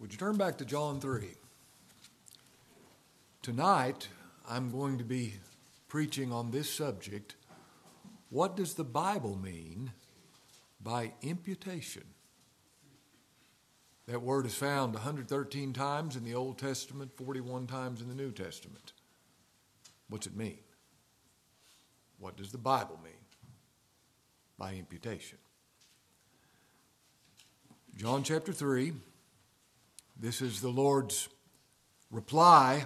Would you turn back to John 3? Tonight, I'm going to be preaching on this subject. What does the Bible mean by imputation? That word is found 113 times in the Old Testament, 41 times in the New Testament. What's it mean? What does the Bible mean by imputation? John chapter 3, this is the Lord's reply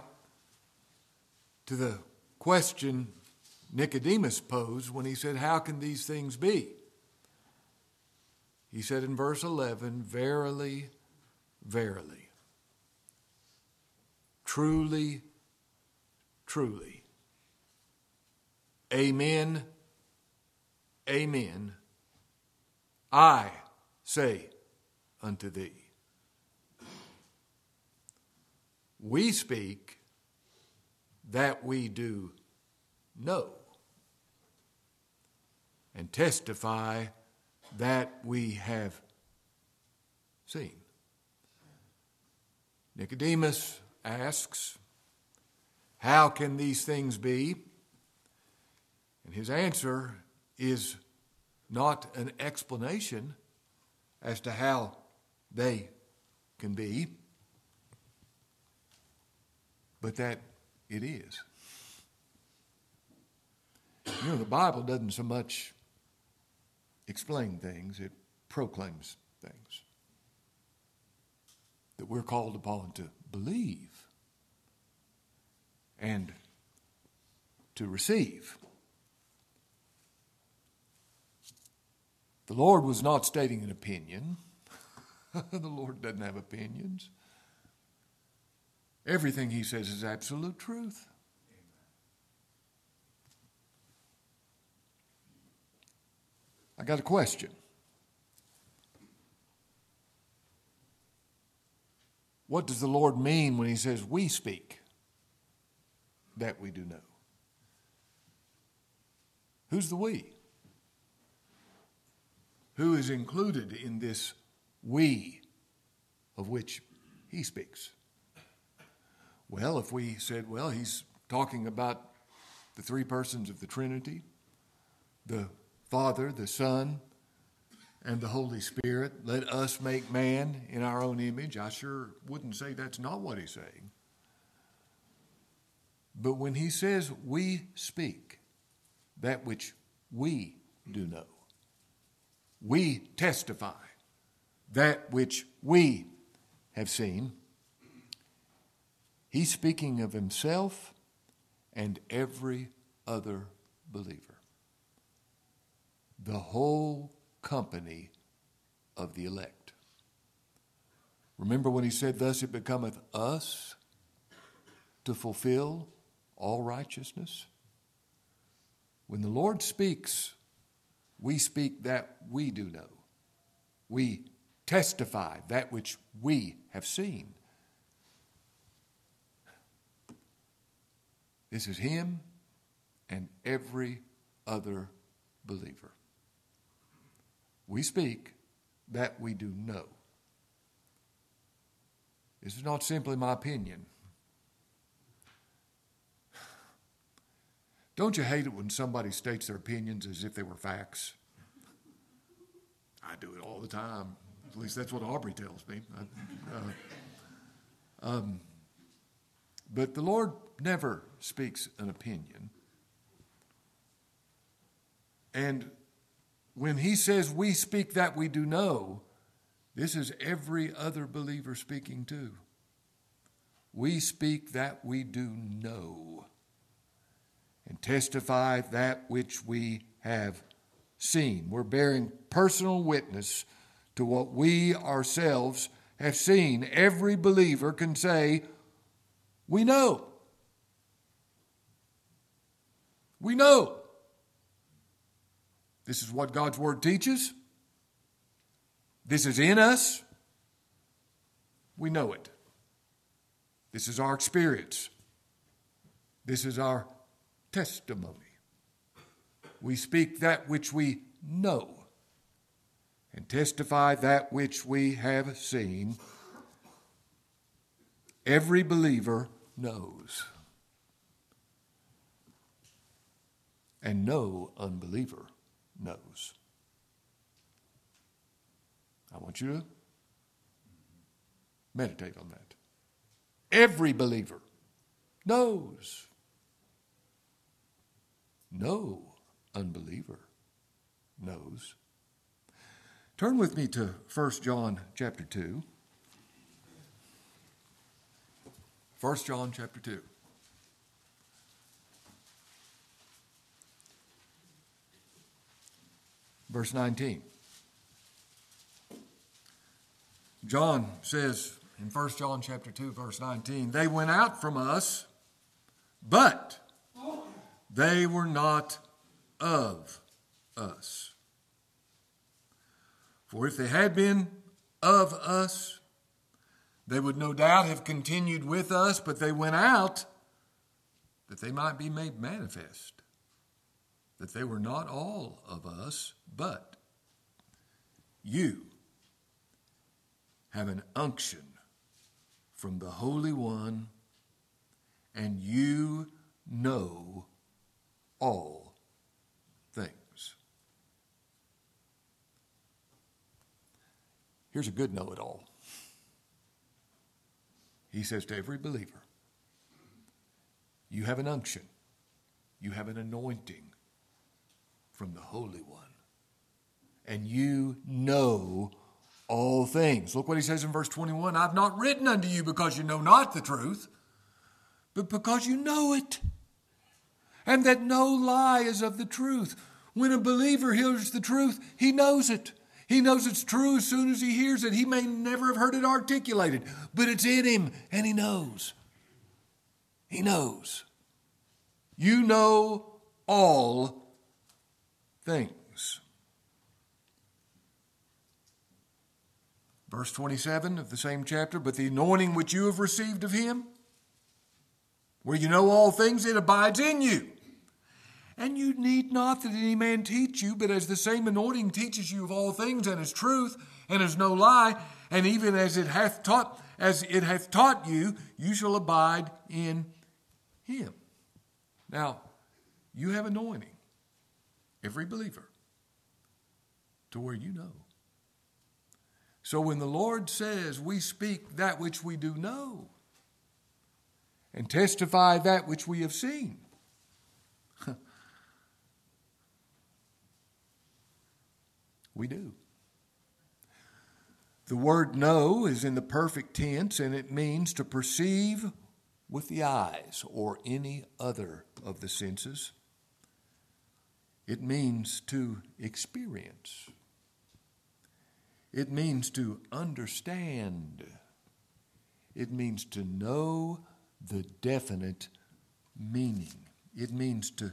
to the question Nicodemus posed when he said, How can these things be? He said in verse 11, Verily, verily, truly, truly, amen, amen, I say unto thee. We speak that we do know and testify that we have seen. Nicodemus asks, How can these things be? And his answer is not an explanation as to how they can be, but that it is. You know, the Bible doesn't so much explain things, it proclaims things that we're called upon to believe and to receive. The Lord was not stating an opinion. the Lord doesn't have opinions. Everything He says is absolute truth. I got a question. What does the Lord mean when He says, We speak that we do know? Who's the we? Who is included in this we of which He speaks? Well, if we said, well, He's talking about the three persons of the Trinity, the Father, the Son, and the Holy Spirit. Let us make man in our own image. I sure wouldn't say that's not what he's saying. But when he says we speak that which we do know, we testify that which we have seen, he's speaking of himself and every other believer. The whole company of the elect. Remember when he said, Thus it becometh us to fulfill all righteousness? When the Lord speaks, we speak that we do know. We testify that which we have seen. This is Him and every other believer. We speak that we do know. This is not simply my opinion. Don't you hate it when somebody states their opinions as if they were facts? I do it all the time. At least that's what Aubrey tells me. Uh, um, but the Lord never speaks an opinion. And when he says we speak that we do know, this is every other believer speaking too. We speak that we do know and testify that which we have seen. We're bearing personal witness to what we ourselves have seen. Every believer can say, We know. We know. This is what God's Word teaches. This is in us. We know it. This is our experience. This is our testimony. We speak that which we know and testify that which we have seen. every believer knows. And no unbeliever knows. I want you to meditate on that. Every believer knows. No unbeliever knows. Turn with me to 1 John chapter 2. 1 John chapter 2. Verse 19. John says in 1 John chapter 2 verse 19, they went out from us, but they were not of us. For if they had been of us, they would no doubt have continued with us, but they went out that they might be made manifest, that they were not all of us, but you have an unction from the Holy One, and you know all things. Here's a good know it all. He says to every believer, You have an unction, you have an anointing from the Holy One, and you know all things. Look what he says in verse 21 I've not written unto you because you know not the truth, but because you know it, and that no lie is of the truth. When a believer hears the truth, he knows it. He knows it's true as soon as he hears it. He may never have heard it articulated, but it's in him and he knows. He knows. You know all things. Verse 27 of the same chapter, but the anointing which you have received of him, where you know all things, it abides in you. And you need not that any man teach you, but as the same anointing teaches you of all things and is truth and is no lie, and even as it hath taught as it hath taught you, you shall abide in him. Now, you have anointing, every believer, to where you know. So when the Lord says we speak that which we do know and testify that which we have seen, We do. The word know is in the perfect tense and it means to perceive with the eyes or any other of the senses. It means to experience. It means to understand. It means to know the definite meaning. It means to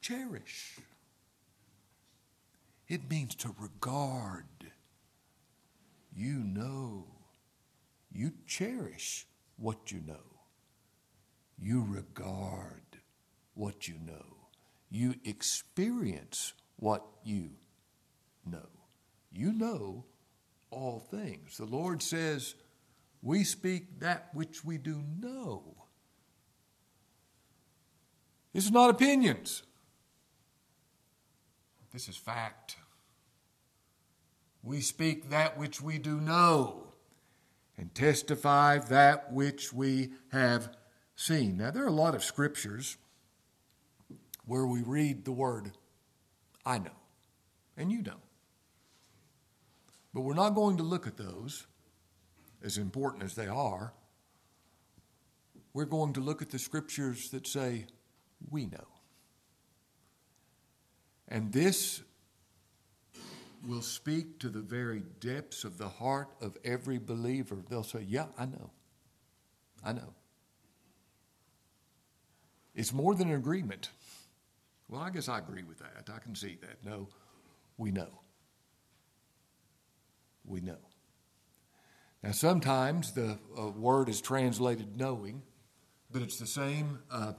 cherish. It means to regard. You know. You cherish what you know. You regard what you know. You experience what you know. You know all things. The Lord says, We speak that which we do know. This is not opinions. This is fact. We speak that which we do know and testify that which we have seen. Now, there are a lot of scriptures where we read the word, I know, and you know. But we're not going to look at those, as important as they are. We're going to look at the scriptures that say, we know. And this will speak to the very depths of the heart of every believer. They'll say, Yeah, I know. I know. It's more than an agreement. Well, I guess I agree with that. I can see that. No, we know. We know. Now, sometimes the uh, word is translated knowing, but it's the same uh,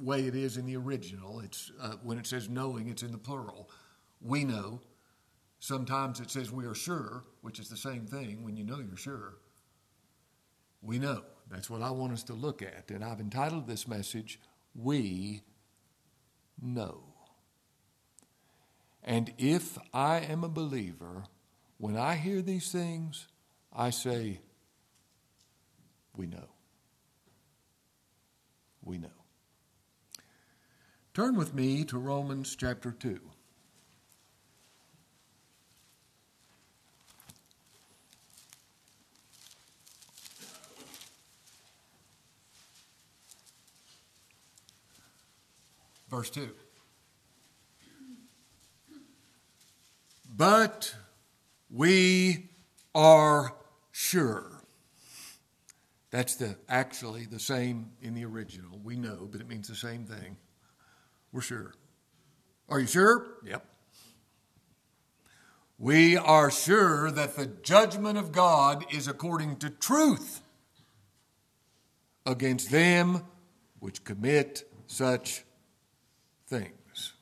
way it is in the original. It's uh, when it says knowing, it's in the plural. We know. Sometimes it says we are sure, which is the same thing when you know you're sure. We know. That's what I want us to look at. And I've entitled this message, We Know. And if I am a believer, when I hear these things, I say, We know. We know. Turn with me to Romans chapter 2. Verse 2. But we are sure. That's the actually the same in the original. We know, but it means the same thing. We're sure. Are you sure? Yep. We are sure that the judgment of God is according to truth against them which commit such things.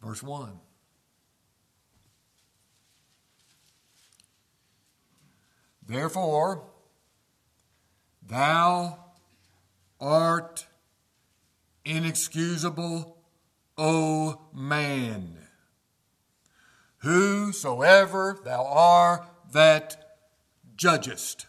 Verse 1. Therefore, thou art inexcusable, O man. Whosoever thou art that judgest.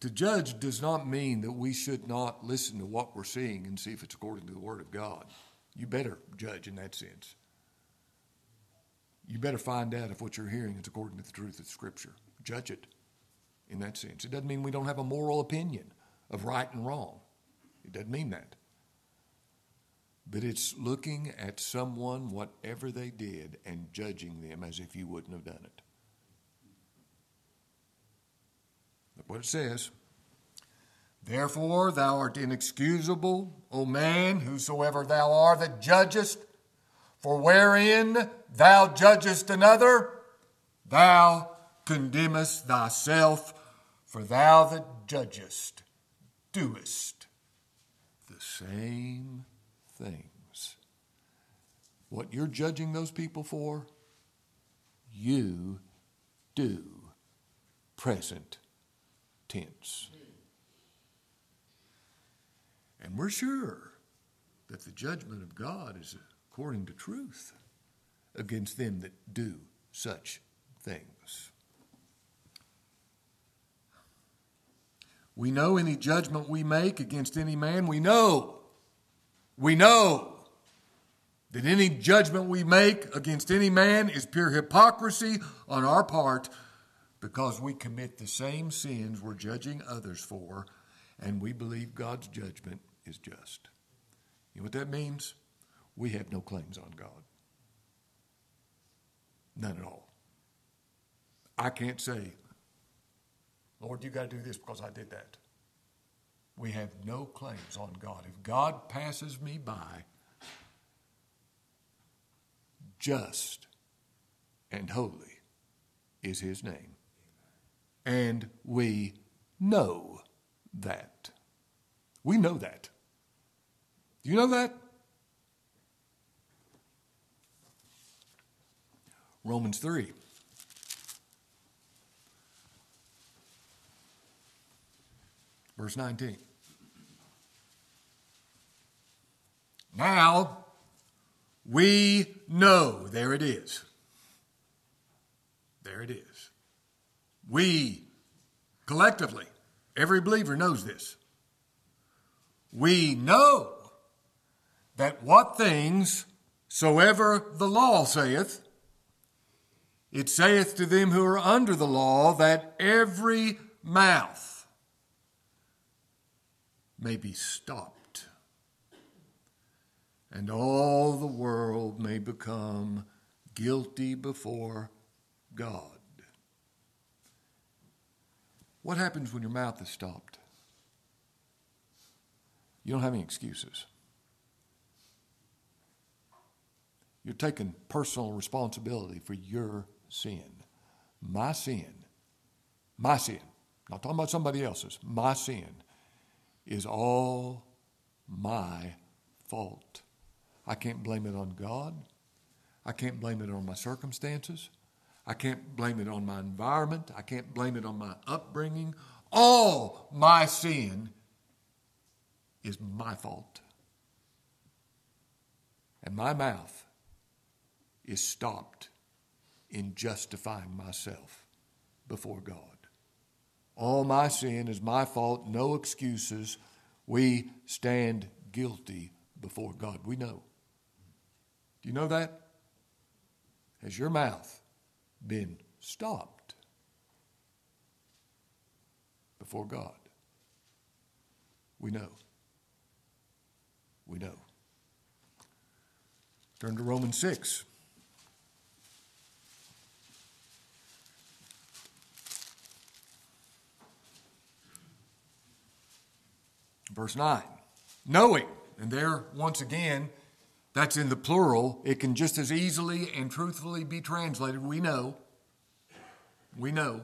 To judge does not mean that we should not listen to what we're seeing and see if it's according to the Word of God. You better judge in that sense. You better find out if what you're hearing is according to the truth of Scripture. Judge it in that sense. It doesn't mean we don't have a moral opinion of right and wrong, it doesn't mean that. But it's looking at someone, whatever they did, and judging them as if you wouldn't have done it. Look what it says. Therefore, thou art inexcusable, O man, whosoever thou art that judgest. For wherein thou judgest another, thou condemnest thyself, for thou that judgest doest the same things. What you're judging those people for, you do present tense. And we're sure that the judgment of God is according to truth against them that do such things. We know any judgment we make against any man, we know, we know that any judgment we make against any man is pure hypocrisy on our part because we commit the same sins we're judging others for, and we believe God's judgment is just. You know what that means? We have no claims on God. None at all. I can't say, Lord, you got to do this because I did that. We have no claims on God. If God passes me by, just and holy is his name. And we know that. We know that. Do you know that? Romans 3. Verse 19. Now we know, there it is. There it is. We, collectively, every believer knows this. We know that what things soever the law saith, it saith to them who are under the law that every mouth may be stopped, and all the world may become guilty before God. What happens when your mouth is stopped? You don't have any excuses. You're taking personal responsibility for your sin. My sin, my sin, not talking about somebody else's, my sin is all my fault. I can't blame it on God. I can't blame it on my circumstances. I can't blame it on my environment. I can't blame it on my upbringing. All my sin is my fault. And my mouth is stopped in justifying myself before God. All my sin is my fault, no excuses. We stand guilty before God. We know. Do you know that? Has your mouth been stopped before God? We know. We know. Turn to Romans 6. Verse 9. Knowing, and there once again, that's in the plural. It can just as easily and truthfully be translated. We know. We know.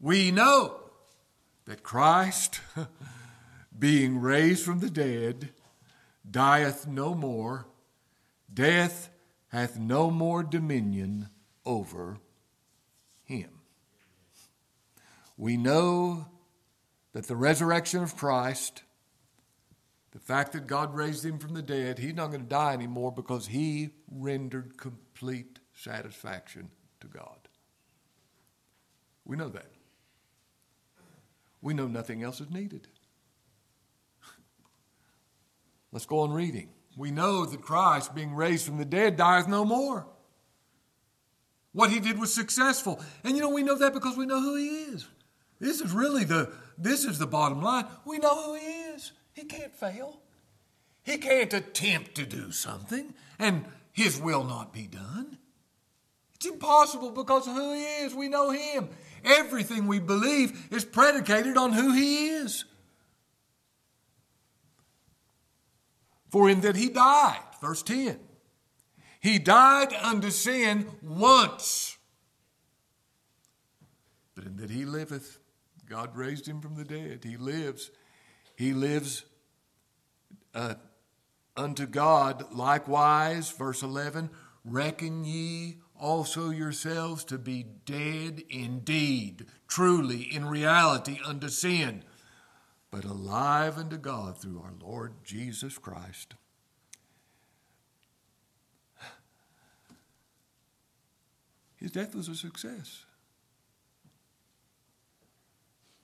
We know that Christ, being raised from the dead, dieth no more. Death hath no more dominion over him. We know that the resurrection of Christ the fact that God raised him from the dead, he's not going to die anymore because he rendered complete satisfaction to God. We know that. We know nothing else is needed. Let's go on reading. We know that Christ, being raised from the dead, dieth no more. What he did was successful. And you know, we know that because we know who he is. This is really the this is the bottom line. We know who he is. He can't fail. He can't attempt to do something and his will not be done. It's impossible because of who he is. We know him. Everything we believe is predicated on who he is. For in that he died, verse 10, he died unto sin once. But in that he liveth, God raised him from the dead. He lives. He lives uh, unto God likewise, verse 11, reckon ye also yourselves to be dead indeed, truly, in reality, unto sin, but alive unto God through our Lord Jesus Christ. His death was a success.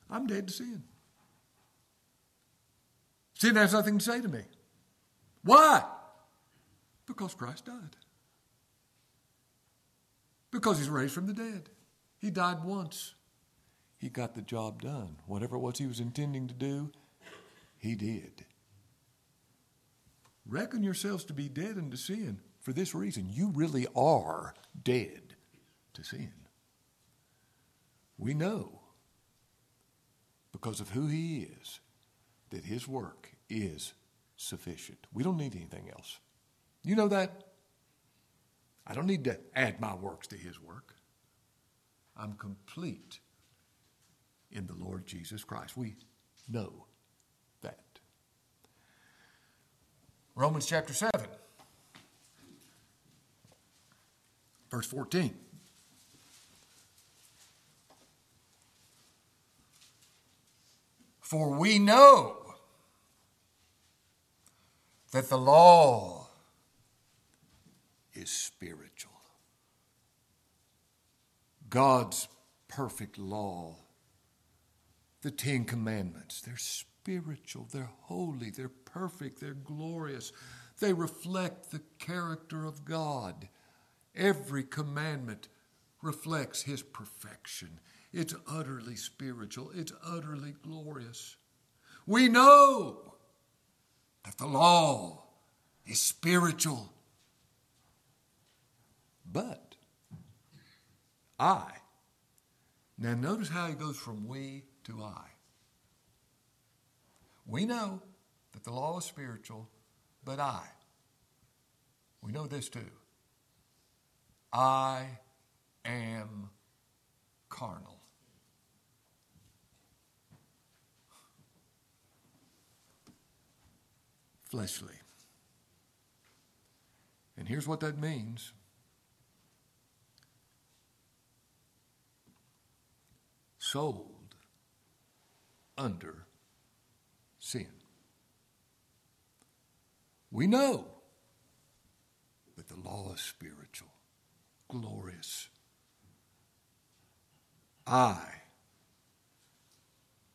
I'm dead to sin. Sin has nothing to say to me. Why? Because Christ died. Because he's raised from the dead. He died once. He got the job done. Whatever it was he was intending to do, he did. Reckon yourselves to be dead unto sin for this reason. You really are dead to sin. We know because of who he is that his work is sufficient. We don't need anything else. You know that? I don't need to add my works to his work. I'm complete in the Lord Jesus Christ. We know that. Romans chapter 7, verse 14. For we know that the law is spiritual. God's perfect law, the Ten Commandments, they're spiritual, they're holy, they're perfect, they're glorious. They reflect the character of God. Every commandment reflects His perfection. It's utterly spiritual, it's utterly glorious. We know that the law is spiritual. But I. Now, notice how he goes from we to I. We know that the law is spiritual, but I. We know this too. I am carnal. Fleshly. And here's what that means sold under sin. We know that the law is spiritual, glorious. I.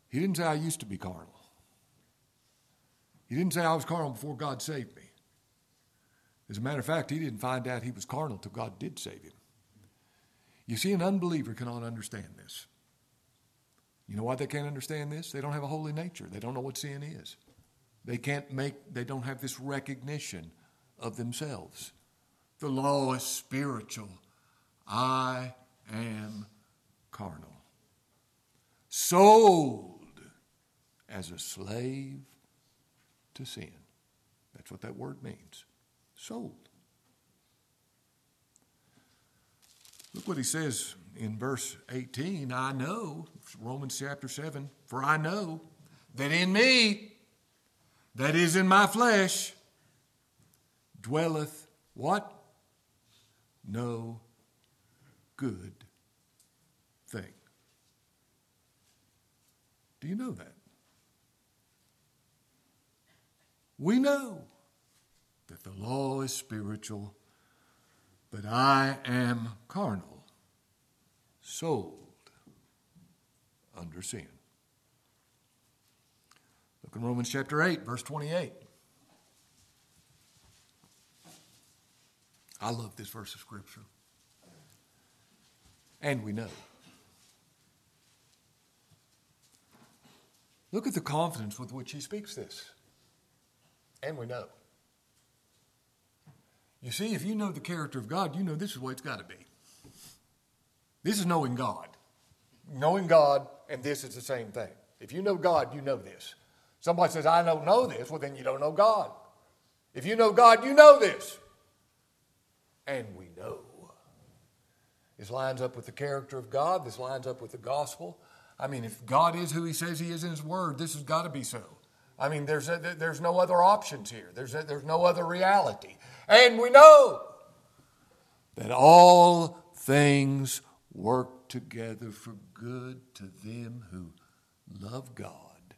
He didn't say I used to be carnal. He didn't say I was carnal before God saved me. As a matter of fact, he didn't find out he was carnal until God did save him. You see, an unbeliever cannot understand this. You know why they can't understand this? They don't have a holy nature. They don't know what sin is. They can't make, they don't have this recognition of themselves. The law is spiritual. I am carnal. Sold as a slave to sin. That's what that word means. Sold. Look what he says in verse 18 I know, Romans chapter 7, for I know that in me, that is in my flesh, dwelleth what? No good thing. Do you know that? We know that the law is spiritual, but I am carnal, sold under sin. Look in Romans chapter 8, verse 28. I love this verse of Scripture. And we know. Look at the confidence with which he speaks this. And we know. You see, if you know the character of God, you know this is what it's got to be. This is knowing God. Knowing God and this is the same thing. If you know God, you know this. Somebody says, I don't know this, well, then you don't know God. If you know God, you know this. And we know. This lines up with the character of God. This lines up with the gospel. I mean, if God is who He says He is in His Word, this has got to be so. I mean, there's, a, there's no other options here, there's, a, there's no other reality. And we know that all things work together for good to them who love God,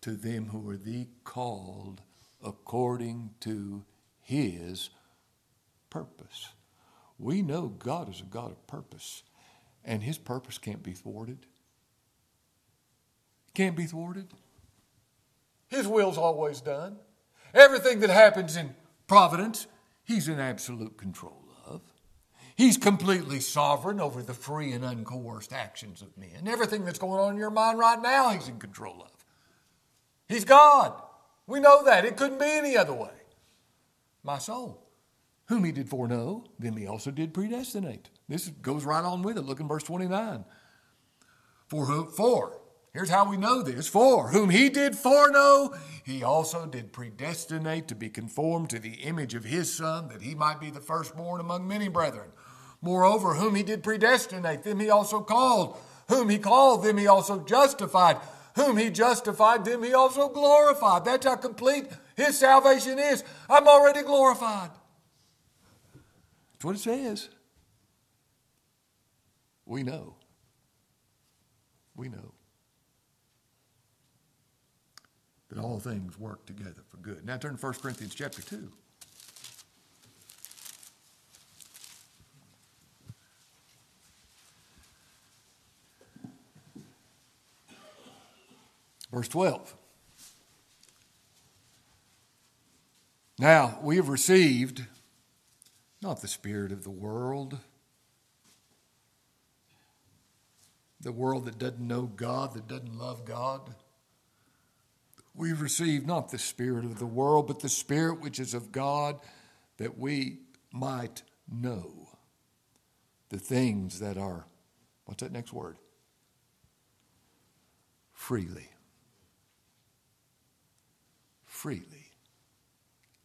to them who are the called according to his purpose. We know God is a God of purpose, and his purpose can't be thwarted. Can't be thwarted. His will's always done. Everything that happens in providence, he's in absolute control of. He's completely sovereign over the free and uncoerced actions of men. Everything that's going on in your mind right now, he's in control of. He's God. We know that. It couldn't be any other way. My soul, whom he did foreknow, them he also did predestinate. This goes right on with it. Look in verse 29. For who? For Here's how we know this. For whom he did foreknow, he also did predestinate to be conformed to the image of his Son, that he might be the firstborn among many brethren. Moreover, whom he did predestinate, them he also called. Whom he called, them he also justified. Whom he justified, them he also glorified. That's how complete his salvation is. I'm already glorified. That's what it says. We know. We know. That all things work together for good. Now turn to 1 Corinthians chapter 2. Verse 12. Now, we have received not the spirit of the world, the world that doesn't know God, that doesn't love God We've received not the Spirit of the world, but the Spirit which is of God, that we might know the things that are, what's that next word? Freely. Freely.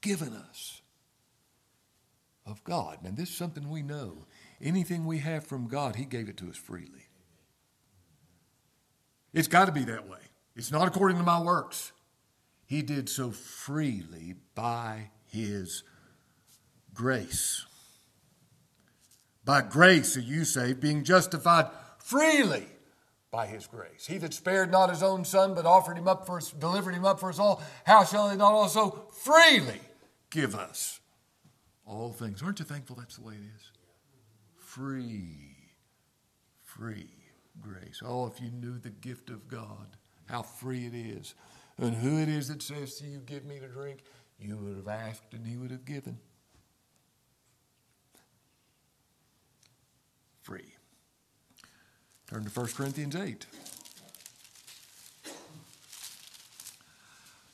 Given us of God. And this is something we know. Anything we have from God, He gave it to us freely. It's got to be that way. It's not according to my works. He did so freely by his grace. By grace are you saved, being justified freely by his grace. He that spared not his own son, but offered him up for us, delivered him up for us all, how shall he not also freely give us all things? Aren't you thankful that's the way it is? Free, free grace. Oh, if you knew the gift of God, how free it is, and who it is that says to you, Give me to drink, you would have asked and he would have given. Free. Turn to 1 Corinthians 8.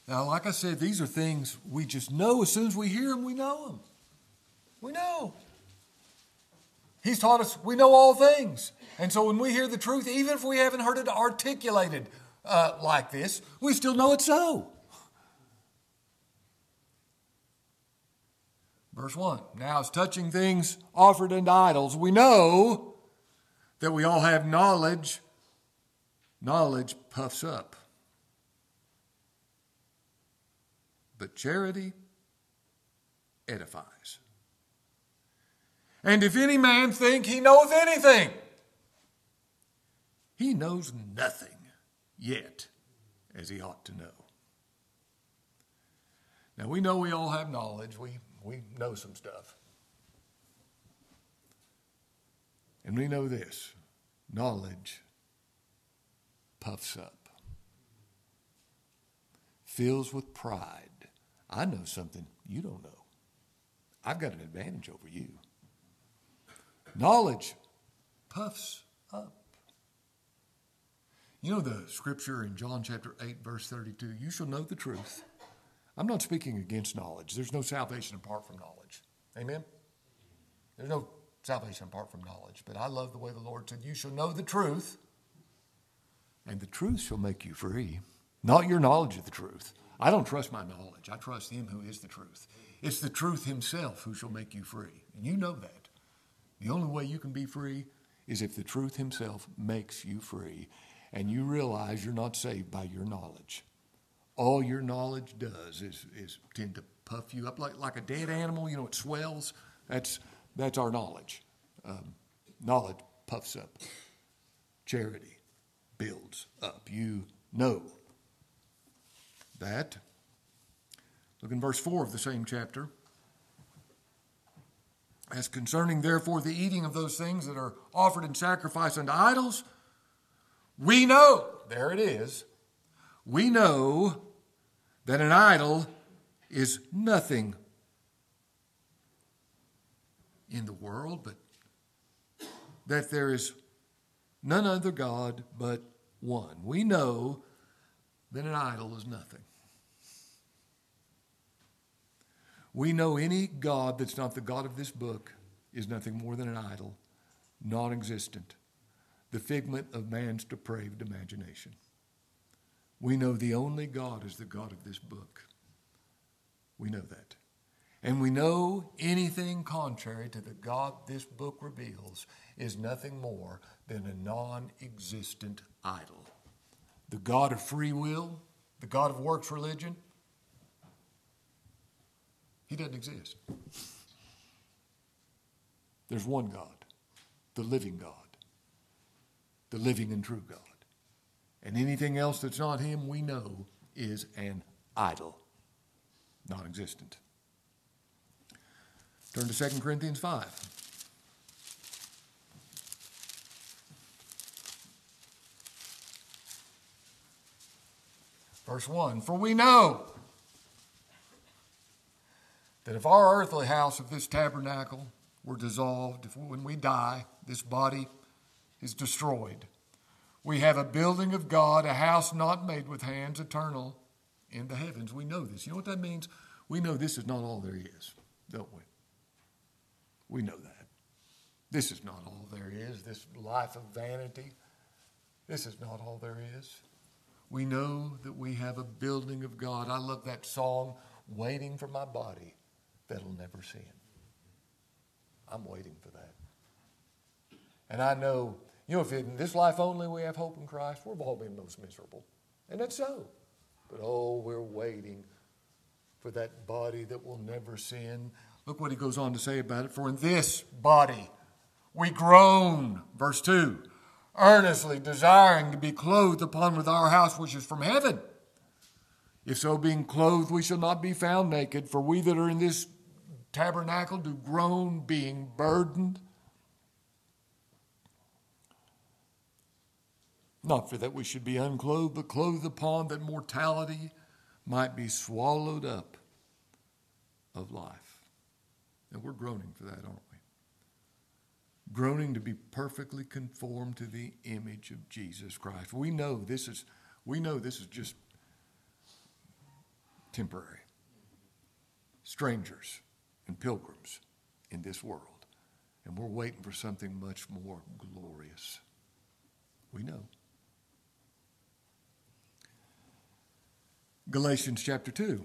Now, like I said, these are things we just know. As soon as we hear them, we know them. We know. He's taught us we know all things. And so when we hear the truth, even if we haven't heard it articulated uh, like this, we still know it's so. Verse 1 Now, as touching things offered unto idols, we know that we all have knowledge. Knowledge puffs up. But charity edifies. And if any man think he knoweth anything, he knows nothing yet as he ought to know. Now we know we all have knowledge. We, we know some stuff. And we know this knowledge puffs up, fills with pride. I know something you don't know. I've got an advantage over you. Knowledge puffs up. You know the scripture in John chapter 8, verse 32 you shall know the truth. I'm not speaking against knowledge. There's no salvation apart from knowledge. Amen? There's no salvation apart from knowledge. But I love the way the Lord said, You shall know the truth, and the truth shall make you free. Not your knowledge of the truth. I don't trust my knowledge. I trust Him who is the truth. It's the truth Himself who shall make you free. And you know that. The only way you can be free is if the truth Himself makes you free and you realize you're not saved by your knowledge. All your knowledge does is, is tend to puff you up like, like a dead animal, you know, it swells. That's, that's our knowledge. Um, knowledge puffs up, charity builds up. You know that. Look in verse 4 of the same chapter. As concerning, therefore, the eating of those things that are offered in sacrifice unto idols, we know, there it is, we know that an idol is nothing in the world, but that there is none other God but one. We know that an idol is nothing. We know any God that's not the God of this book is nothing more than an idol, non existent, the figment of man's depraved imagination. We know the only God is the God of this book. We know that. And we know anything contrary to the God this book reveals is nothing more than a non existent idol. The God of free will, the God of works religion, he doesn't exist. There's one God, the living God, the living and true God. And anything else that's not Him, we know is an idol, non existent. Turn to 2 Corinthians 5. Verse 1 For we know that if our earthly house of this tabernacle were dissolved, if when we die, this body is destroyed, we have a building of God, a house not made with hands, eternal in the heavens. We know this. You know what that means? We know this is not all there is, don't we? We know that. This is not all there is, this life of vanity. This is not all there is. We know that we have a building of God. I love that song, Waiting for My Body that'll never sin. I'm waiting for that. And I know, you know, if in this life only we have hope in Christ, we've all been most miserable. And that's so. But oh, we're waiting for that body that will never sin. Look what he goes on to say about it. For in this body we groan, verse 2, earnestly desiring to be clothed upon with our house which is from heaven. If so, being clothed, we shall not be found naked, for we that are in this tabernacle do groan, being burdened. Not for that we should be unclothed, but clothed upon that mortality might be swallowed up of life. And we're groaning for that, aren't we? Groaning to be perfectly conformed to the image of Jesus Christ. We know this is we know this is just temporary. Strangers and pilgrims in this world. And we're waiting for something much more glorious. We know. Galatians chapter 2.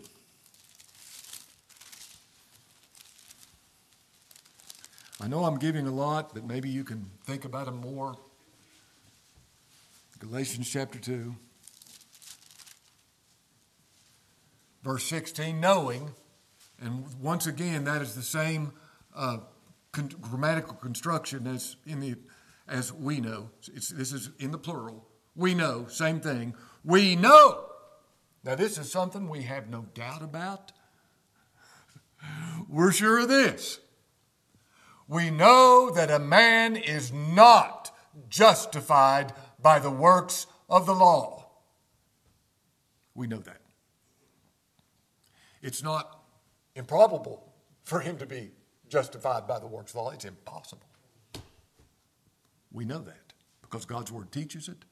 I know I'm giving a lot, but maybe you can think about it more. Galatians chapter 2, verse 16, knowing, and once again, that is the same uh, con- grammatical construction as in the as we know. It's, this is in the plural. We know, same thing. We know now, this is something we have no doubt about. We're sure of this. We know that a man is not justified by the works of the law. We know that. It's not improbable for him to be justified by the works of the law. It's impossible. We know that because God's Word teaches it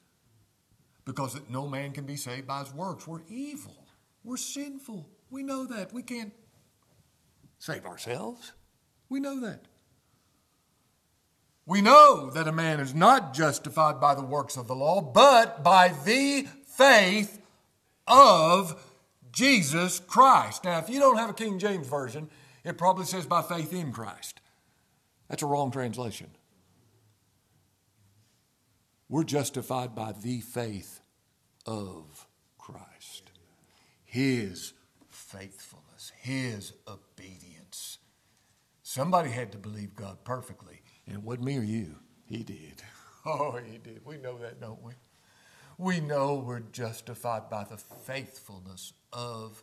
because no man can be saved by his works. We're evil. We're sinful. We know that. We can't save ourselves. We know that. We know that a man is not justified by the works of the law, but by the faith of Jesus Christ. Now, if you don't have a King James Version, it probably says by faith in Christ. That's a wrong translation. We're justified by the faith of Christ. His faithfulness, His obedience. Somebody had to believe God perfectly, and it wasn't me or you. He did. Oh, He did. We know that, don't we? We know we're justified by the faithfulness of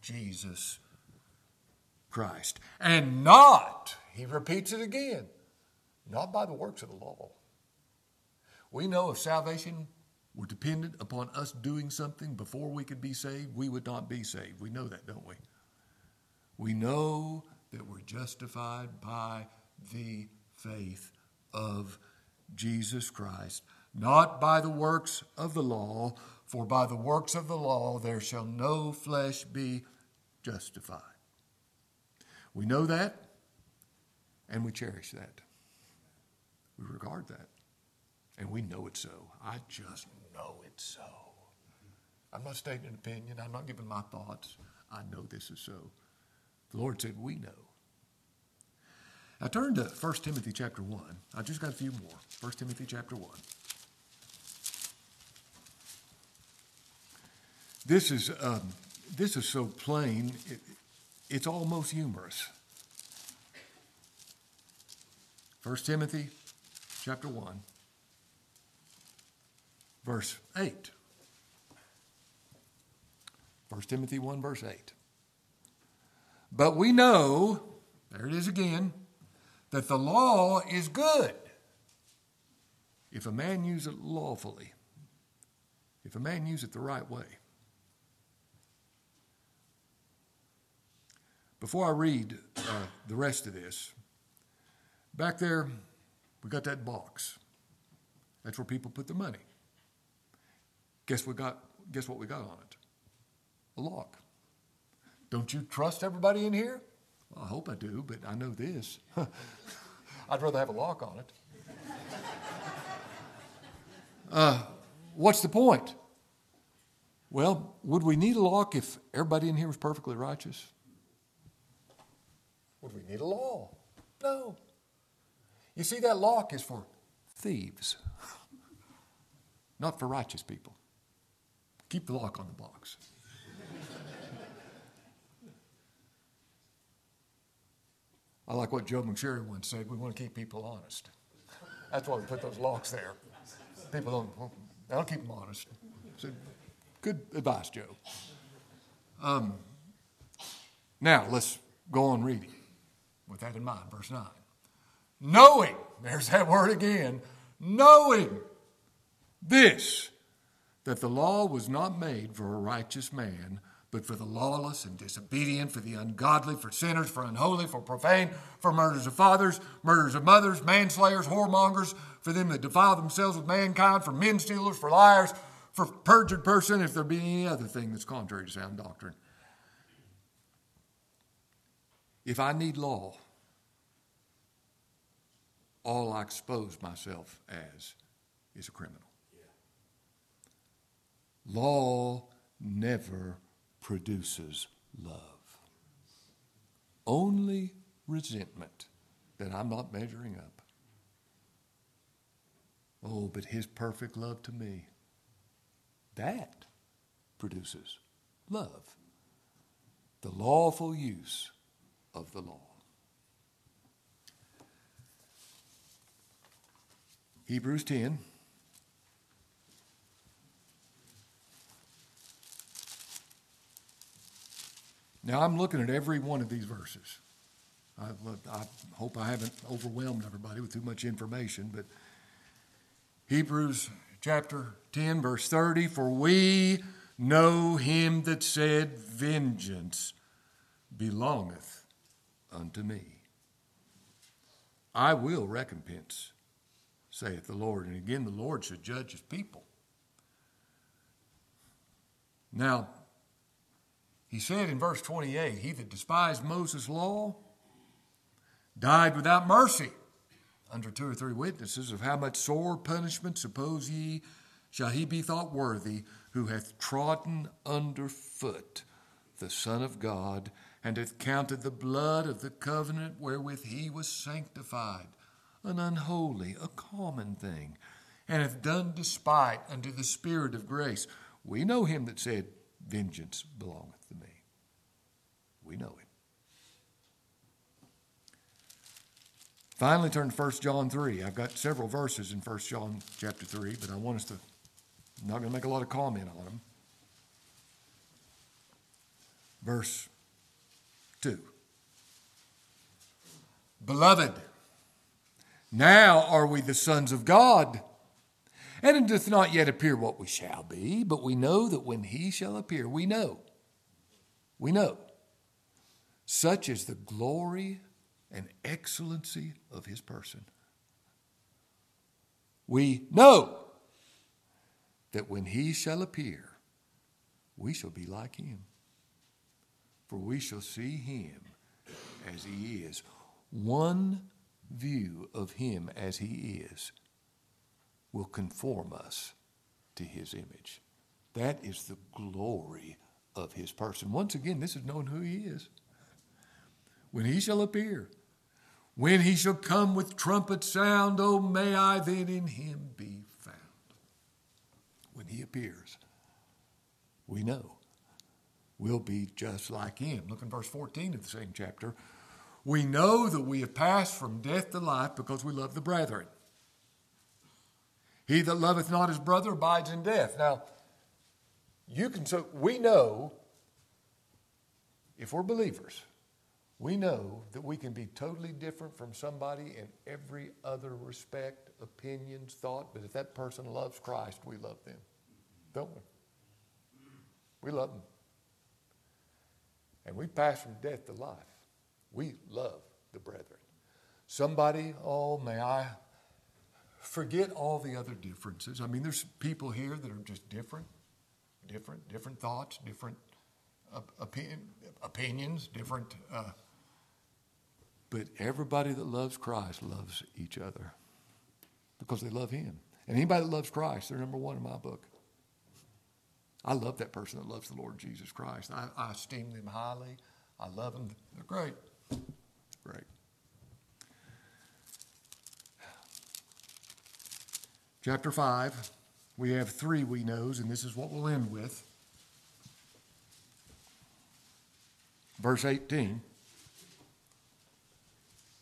Jesus Christ. And not, he repeats it again, not by the works of the law. We know if salvation were dependent upon us doing something before we could be saved, we would not be saved. We know that, don't we? We know that we're justified by the faith of Jesus Christ, not by the works of the law, for by the works of the law there shall no flesh be justified. We know that, and we cherish that. We regard that. And we know it's so. I just know it's so. I'm not stating an opinion. I'm not giving my thoughts. I know this is so. The Lord said, We know. I turn to 1 Timothy chapter 1. I just got a few more. 1 Timothy chapter 1. This is, um, this is so plain, it, it's almost humorous. 1 Timothy chapter 1 verse 8. 1 Timothy 1, verse 8. But we know, there it is again, that the law is good if a man use it lawfully, if a man use it the right way. Before I read uh, the rest of this, back there, we got that box. That's where people put their money. Guess we got guess what we got on it? A lock. Don't you trust everybody in here? Well, I hope I do, but I know this. I'd rather have a lock on it. Uh, what's the point? Well, would we need a lock if everybody in here was perfectly righteous? Would we need a law? No. You see, that lock is for thieves, not for righteous people. Keep the lock on the box. I like what Joe McSherry once said we want to keep people honest. That's why we put those locks there. People don't, that'll keep them honest. So, good advice, Joe. Um, now, let's go on reading with that in mind. Verse 9. Knowing, there's that word again, knowing this, that the law was not made for a righteous man but for the lawless and disobedient, for the ungodly, for sinners, for unholy, for profane, for murders of fathers, murders of mothers, manslayers, whoremongers, for them that defile themselves with mankind, for men stealers, for liars, for perjured person, if there be any other thing that's contrary to sound doctrine. If I need law, all I expose myself as is a criminal. Law never produces love. Only resentment that I'm not measuring up. Oh, but his perfect love to me, that produces love. The lawful use of the law. Hebrews 10. Now, I'm looking at every one of these verses. I, I, hope I haven't overwhelmed everybody with too much information, but Hebrews chapter 10, verse 30 For we know him that said, Vengeance belongeth unto me. I will recompense, saith the Lord. And again, the Lord should judge his people. Now, he said in verse 28 He that despised Moses' law died without mercy under two or three witnesses of how much sore punishment suppose ye shall he be thought worthy who hath trodden under foot the Son of God and hath counted the blood of the covenant wherewith he was sanctified an unholy, a common thing, and hath done despite unto the Spirit of grace. We know him that said, Vengeance belongeth to me. We know it. Finally, turn to 1 John 3. I've got several verses in 1 John chapter 3, but I want us to, I'm not going to make a lot of comment on them. Verse 2. Beloved, now are we the sons of God. And it doth not yet appear what we shall be, but we know that when he shall appear, we know. We know. Such is the glory and excellency of his person. We know that when he shall appear, we shall be like him. For we shall see him as he is. One view of him as he is will conform us to his image. That is the glory of his person. Once again, this is knowing who he is. When he shall appear, when he shall come with trumpet sound, oh, may I then in him be found. When he appears, we know we'll be just like him. Look in verse 14 of the same chapter. We know that we have passed from death to life because we love the brethren. He that loveth not his brother abides in death. Now, you can so we know if we're believers, we know that we can be totally different from somebody in every other respect, opinions, thought, but if that person loves Christ, we love them. Don't we? We love them. And we pass from death to life. We love the brethren. Somebody, oh, may I forget all the other differences. I mean, there's people here that are just different, different, different thoughts, different opinion, opinions, different. Uh, but everybody that loves Christ loves each other because they love Him. And anybody that loves Christ, they're number one in my book. I love that person that loves the Lord Jesus Christ. I, I esteem them highly. I love them. They're great. Great. Chapter 5, we have three we knows, and this is what we'll end with. Verse 18.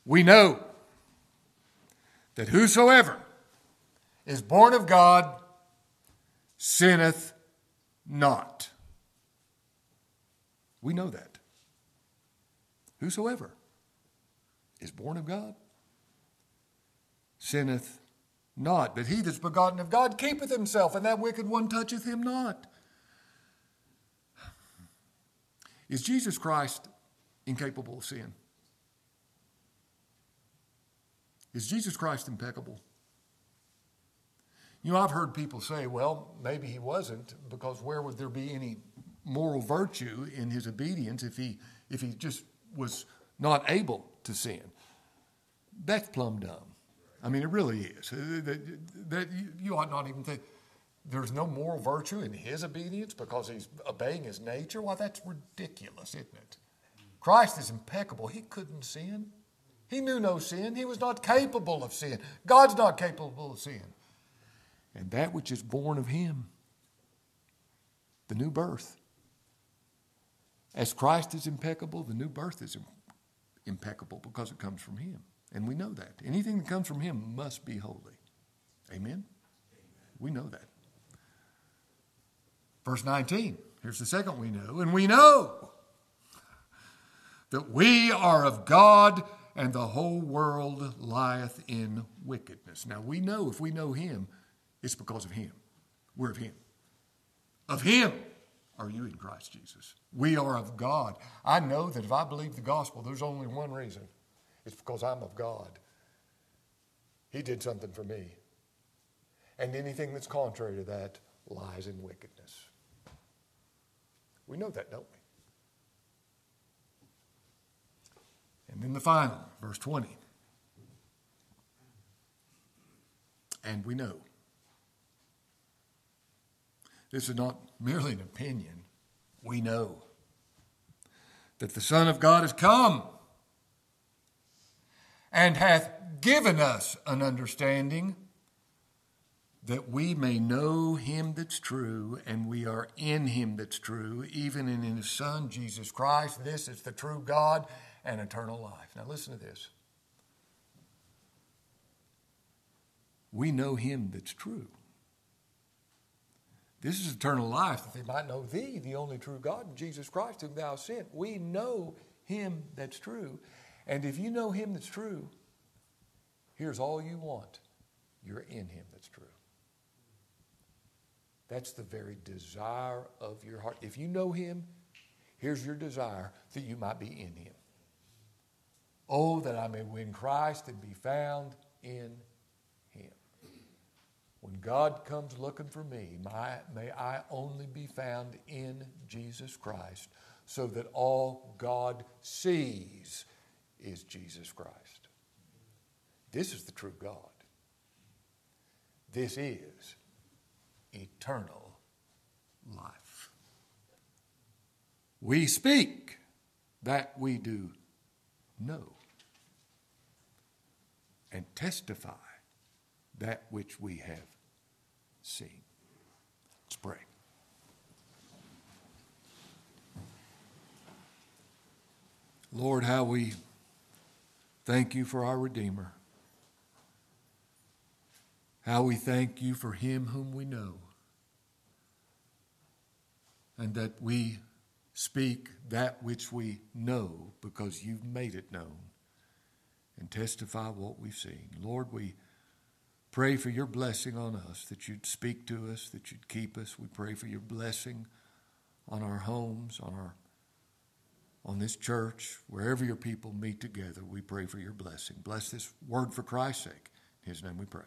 we know that whosoever is born of God sinneth not. We know that. Whosoever is born of God sinneth not. But he that's begotten of God keepeth himself, and that wicked one toucheth him not. Is Jesus Christ incapable of sin? Is Jesus Christ impeccable? You know, I've heard people say, well, maybe he wasn't, because where would there be any moral virtue in his obedience if he, if he just was not able to sin? That's plumb dumb. I mean, it really is. Uh, that, you ought not even think there's no moral virtue in his obedience because he's obeying his nature. Why, that's ridiculous, isn't it? Christ is impeccable. He couldn't sin. He knew no sin. He was not capable of sin. God's not capable of sin. And that which is born of him, the new birth. As Christ is impeccable, the new birth is impeccable because it comes from him. And we know that. Anything that comes from Him must be holy. Amen? We know that. Verse 19, here's the second we know. And we know that we are of God and the whole world lieth in wickedness. Now we know if we know Him, it's because of Him. We're of Him. Of Him are you in Christ Jesus. We are of God. I know that if I believe the gospel, there's only one reason it's because I'm of God. He did something for me. And anything that's contrary to that lies in wickedness. We know that, don't we? And then the final, verse 20. And we know. This is not merely an opinion. We know that the Son of God has come and hath given us an understanding that we may know him that's true, and we are in him that's true, even in his Son, Jesus Christ. This is the true God and eternal life. Now, listen to this. We know him that's true. This is eternal life, that they might know thee, the only true God, Jesus Christ, whom thou sent. We know him that's true. And if you know Him that's true, here's all you want you're in Him that's true. That's the very desire of your heart. If you know Him, here's your desire that you might be in Him. Oh, that I may win Christ and be found in Him. When God comes looking for me, my, may I only be found in Jesus Christ so that all God sees is Jesus Christ. This is the true God. This is eternal life. We speak that we do know and testify that which we have seen. Let's pray. Lord, how we Thank you for our Redeemer. How we thank you for him whom we know. And that we speak that which we know because you've made it known and testify what we've seen. Lord, we pray for your blessing on us, that you'd speak to us, that you'd keep us. We pray for your blessing on our homes, on our on this church, wherever your people meet together, we pray for your blessing. Bless this word for Christ's sake. In his name we pray.